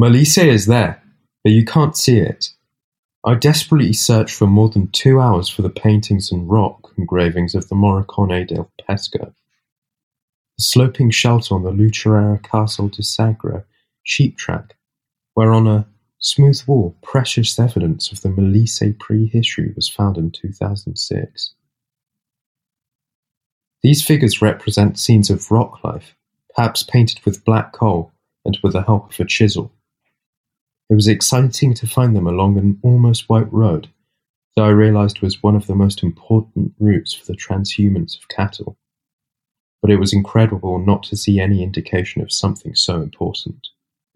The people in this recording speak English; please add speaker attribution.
Speaker 1: Molise is there, but you can't see it. I desperately searched for more than two hours for the paintings and rock engravings of the Morricone del Pesco. The sloping shelter on the Lucera Castel di Sangro sheep track, where on a smooth wall precious evidence of the Molise prehistory was found in 2006. These figures represent scenes of rock life, perhaps painted with black coal and with the help of a chisel. It was exciting to find them along an almost white road, that I realized was one of the most important routes for the transhumance of cattle. But it was incredible not to see any indication of something so important.